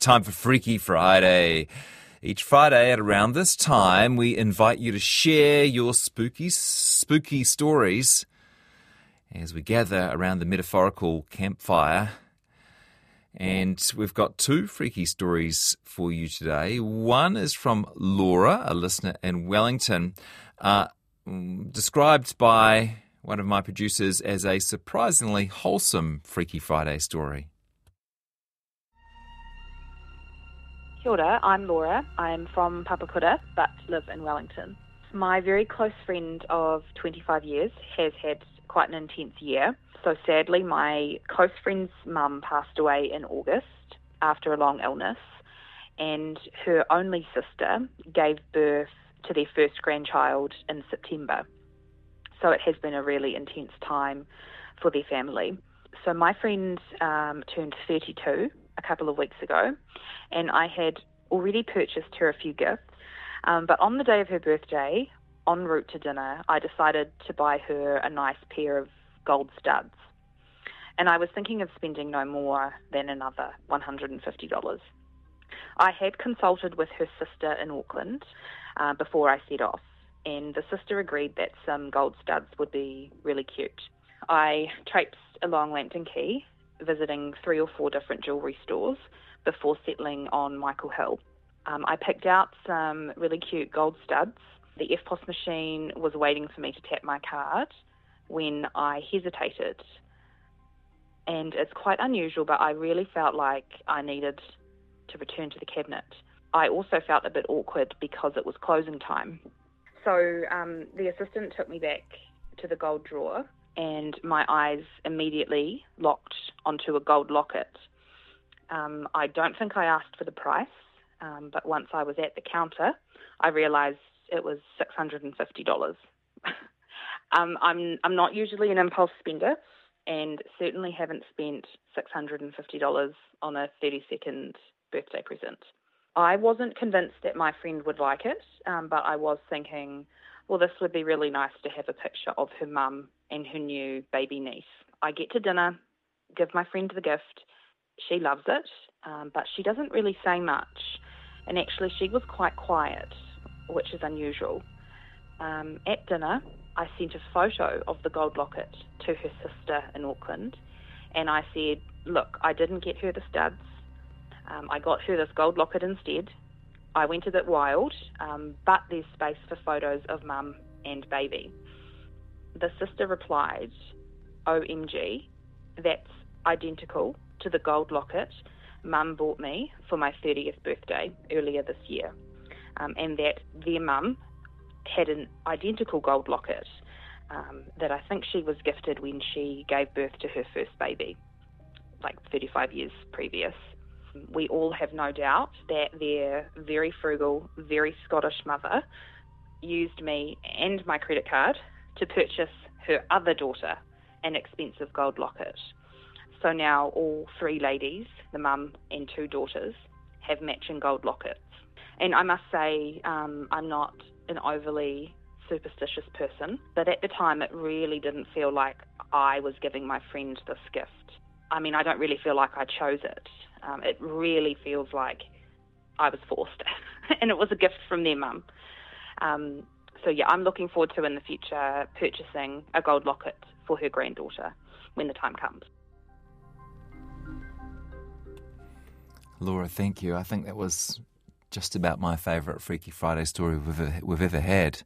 Time for Freaky Friday. Each Friday at around this time, we invite you to share your spooky, spooky stories as we gather around the metaphorical campfire. And we've got two freaky stories for you today. One is from Laura, a listener in Wellington, uh, described by one of my producers as a surprisingly wholesome Freaky Friday story. Kia ora, I'm Laura. I'm from Papakura but live in Wellington. My very close friend of 25 years has had quite an intense year. So sadly, my close friend's mum passed away in August after a long illness, and her only sister gave birth to their first grandchild in September. So it has been a really intense time for their family. So my friend um, turned 32 a couple of weeks ago, and I had already purchased her a few gifts. Um, but on the day of her birthday, en route to dinner, I decided to buy her a nice pair of gold studs. And I was thinking of spending no more than another $150. I had consulted with her sister in Auckland uh, before I set off, and the sister agreed that some gold studs would be really cute. I traipsed along Lambton Quay visiting three or four different jewellery stores before settling on Michael Hill. Um, I picked out some really cute gold studs. The EFTPOS machine was waiting for me to tap my card when I hesitated. And it's quite unusual, but I really felt like I needed to return to the cabinet. I also felt a bit awkward because it was closing time. So um, the assistant took me back to the gold drawer and my eyes immediately locked onto a gold locket. Um, I don't think I asked for the price, um, but once I was at the counter, I realised it was six hundred and fifty dollars. um, I'm I'm not usually an impulse spender, and certainly haven't spent six hundred and fifty dollars on a thirty second birthday present. I wasn't convinced that my friend would like it, um, but I was thinking, well, this would be really nice to have a picture of her mum and her new baby niece. I get to dinner, give my friend the gift. She loves it, um, but she doesn't really say much. And actually, she was quite quiet, which is unusual. Um, at dinner, I sent a photo of the gold locket to her sister in Auckland, and I said, Look, I didn't get her the studs. Um, I got her this gold locket instead. I went a bit wild, um, but there's space for photos of mum and baby. The sister replied, OMG, that's identical to the gold locket mum bought me for my 30th birthday earlier this year, um, and that their mum had an identical gold locket um, that I think she was gifted when she gave birth to her first baby, like 35 years previous we all have no doubt that their very frugal, very Scottish mother used me and my credit card to purchase her other daughter an expensive gold locket. So now all three ladies, the mum and two daughters, have matching gold lockets. And I must say, um, I'm not an overly superstitious person, but at the time it really didn't feel like I was giving my friend this gift. I mean, I don't really feel like I chose it. Um, it really feels like I was forced, and it was a gift from their mum. Um, so yeah, I'm looking forward to in the future purchasing a gold locket for her granddaughter when the time comes. Laura, thank you. I think that was just about my favourite Freaky Friday story we've ever, we've ever had.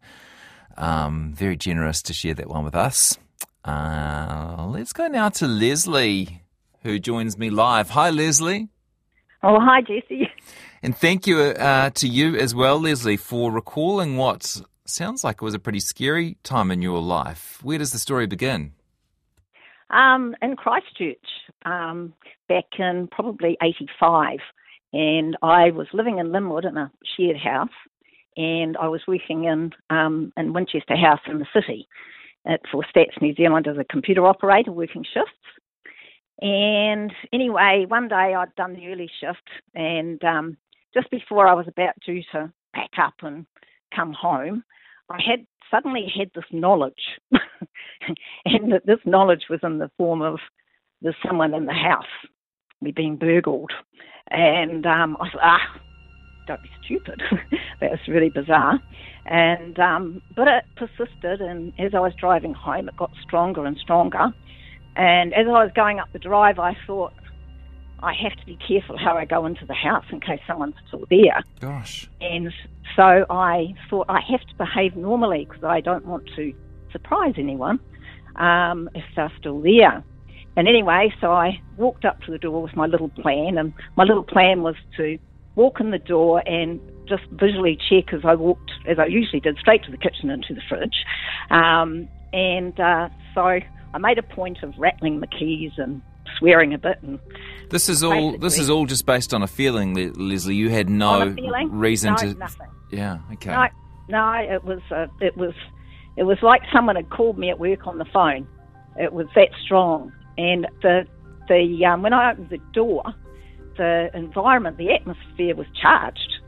Um, very generous to share that one with us. Uh, let's go now to Leslie who joins me live. Hi, Leslie. Oh, hi, Jesse. And thank you uh, to you as well, Leslie, for recalling what sounds like it was a pretty scary time in your life. Where does the story begin? Um, in Christchurch, um, back in probably 85. And I was living in Linwood in a shared house, and I was working in, um, in Winchester House in the city at, for Stats New Zealand as a computer operator working shifts. And anyway, one day I'd done the early shift, and um, just before I was about due to pack up and come home, I had suddenly had this knowledge, and this knowledge was in the form of there's someone in the house. we've been burgled. And um, I thought, ah, don't be stupid. that was really bizarre. And um, but it persisted, and as I was driving home, it got stronger and stronger. And as I was going up the drive, I thought, I have to be careful how I go into the house in case someone's still there. Gosh. And so I thought I have to behave normally because I don't want to surprise anyone um, if they're still there. And anyway, so I walked up to the door with my little plan, and my little plan was to walk in the door and just visually check as I walked, as I usually did, straight to the kitchen and to the fridge. Um, and uh, so I made a point of rattling the keys and swearing a bit. And this is all. This is all just based on a feeling, Leslie. You had no reason no, to. Nothing. Yeah. Okay. No, no. It was. Uh, it was. It was like someone had called me at work on the phone. It was that strong. And the the um, when I opened the door, the environment, the atmosphere was charged.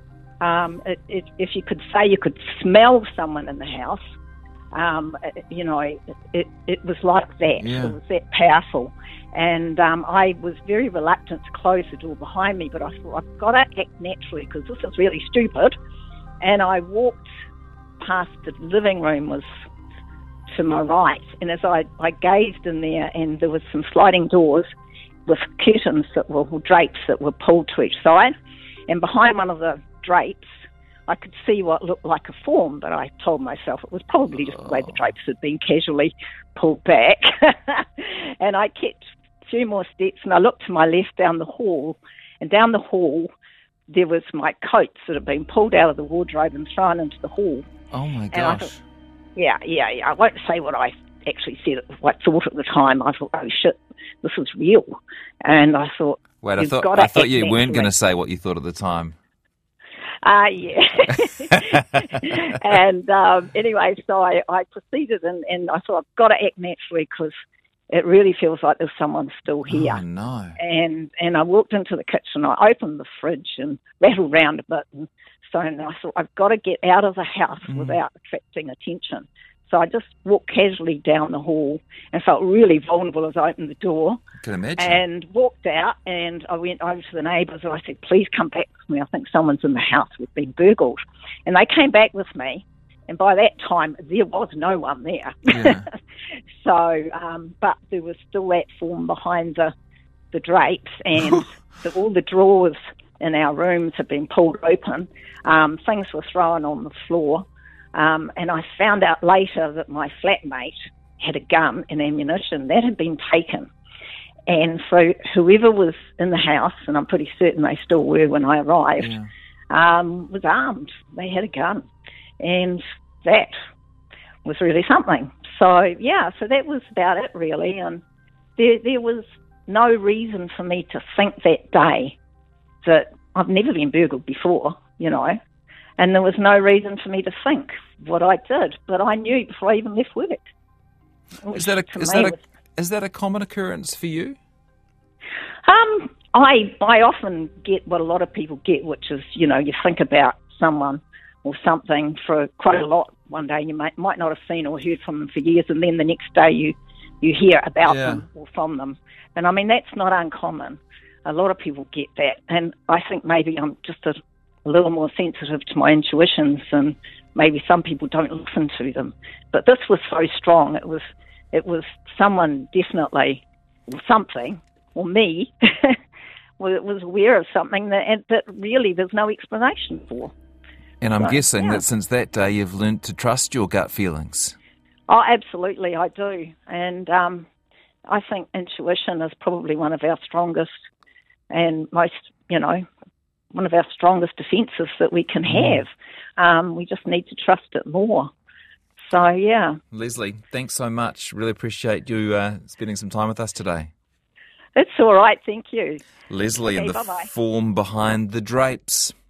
Um, it, it, if you could say you could smell someone in the house, um, you know, it, it, was like that. Yeah. It was that powerful. And um, I was very reluctant to close the door behind me, but I thought I've got to act naturally because this is really stupid. And I walked past the living room was to my right, and as I, I gazed in there, and there was some sliding doors with curtains that were drapes that were pulled to each side, and behind one of the drapes, I could see what looked like a form, but I told myself it was probably just the way the oh. drapes had been casually pulled back. and I kept a few more steps, and I looked to my left down the hall, and down the hall there was my coats that had been pulled out of the wardrobe and thrown into the hall. Oh my gosh! Thought, yeah, yeah, yeah. I won't say what I actually said, what I thought at the time. I thought, oh shit, this is real. And I thought, wait, I thought I thought you weren't going to say what you thought at the time. Uh, yeah. and um, anyway, so I, I proceeded and, and I thought, I've got to act naturally because it really feels like there's someone still here. Oh, no. And, and I walked into the kitchen, I opened the fridge and rattled around a bit. And so and I thought, I've got to get out of the house mm. without attracting attention. So I just walked casually down the hall and felt really vulnerable as I opened the door. Can imagine. And walked out and I went over to the neighbours and I said, please come back with me. I think someone's in the house. We've been burgled. And they came back with me. And by that time, there was no one there. Yeah. so, um, but there was still that form behind the, the drapes and the, all the drawers in our rooms had been pulled open. Um, things were thrown on the floor. Um, and I found out later that my flatmate had a gun and ammunition that had been taken. And so whoever was in the house, and I'm pretty certain they still were when I arrived, yeah. um, was armed. They had a gun. And that was really something. So, yeah, so that was about it, really. And there, there was no reason for me to think that day that I've never been burgled before, you know, and there was no reason for me to think what I did, but I knew before I even left work. Is that a, is that a, is that a common occurrence for you? Um, I I often get what a lot of people get, which is you know you think about someone or something for quite a lot one day, and you might might not have seen or heard from them for years, and then the next day you you hear about yeah. them or from them, and I mean that's not uncommon. A lot of people get that, and I think maybe I'm just a a little more sensitive to my intuitions and maybe some people don't listen to them. But this was so strong. It was it was someone definitely or something or me was aware of something that that really there's no explanation for. And I'm so, guessing yeah. that since that day you've learnt to trust your gut feelings. Oh, absolutely, I do. And um, I think intuition is probably one of our strongest and most, you know, one of our strongest defences that we can mm. have. Um, we just need to trust it more. So, yeah. Leslie, thanks so much. Really appreciate you uh, spending some time with us today. It's all right. Thank you. Leslie okay, and the bye-bye. form behind the drapes.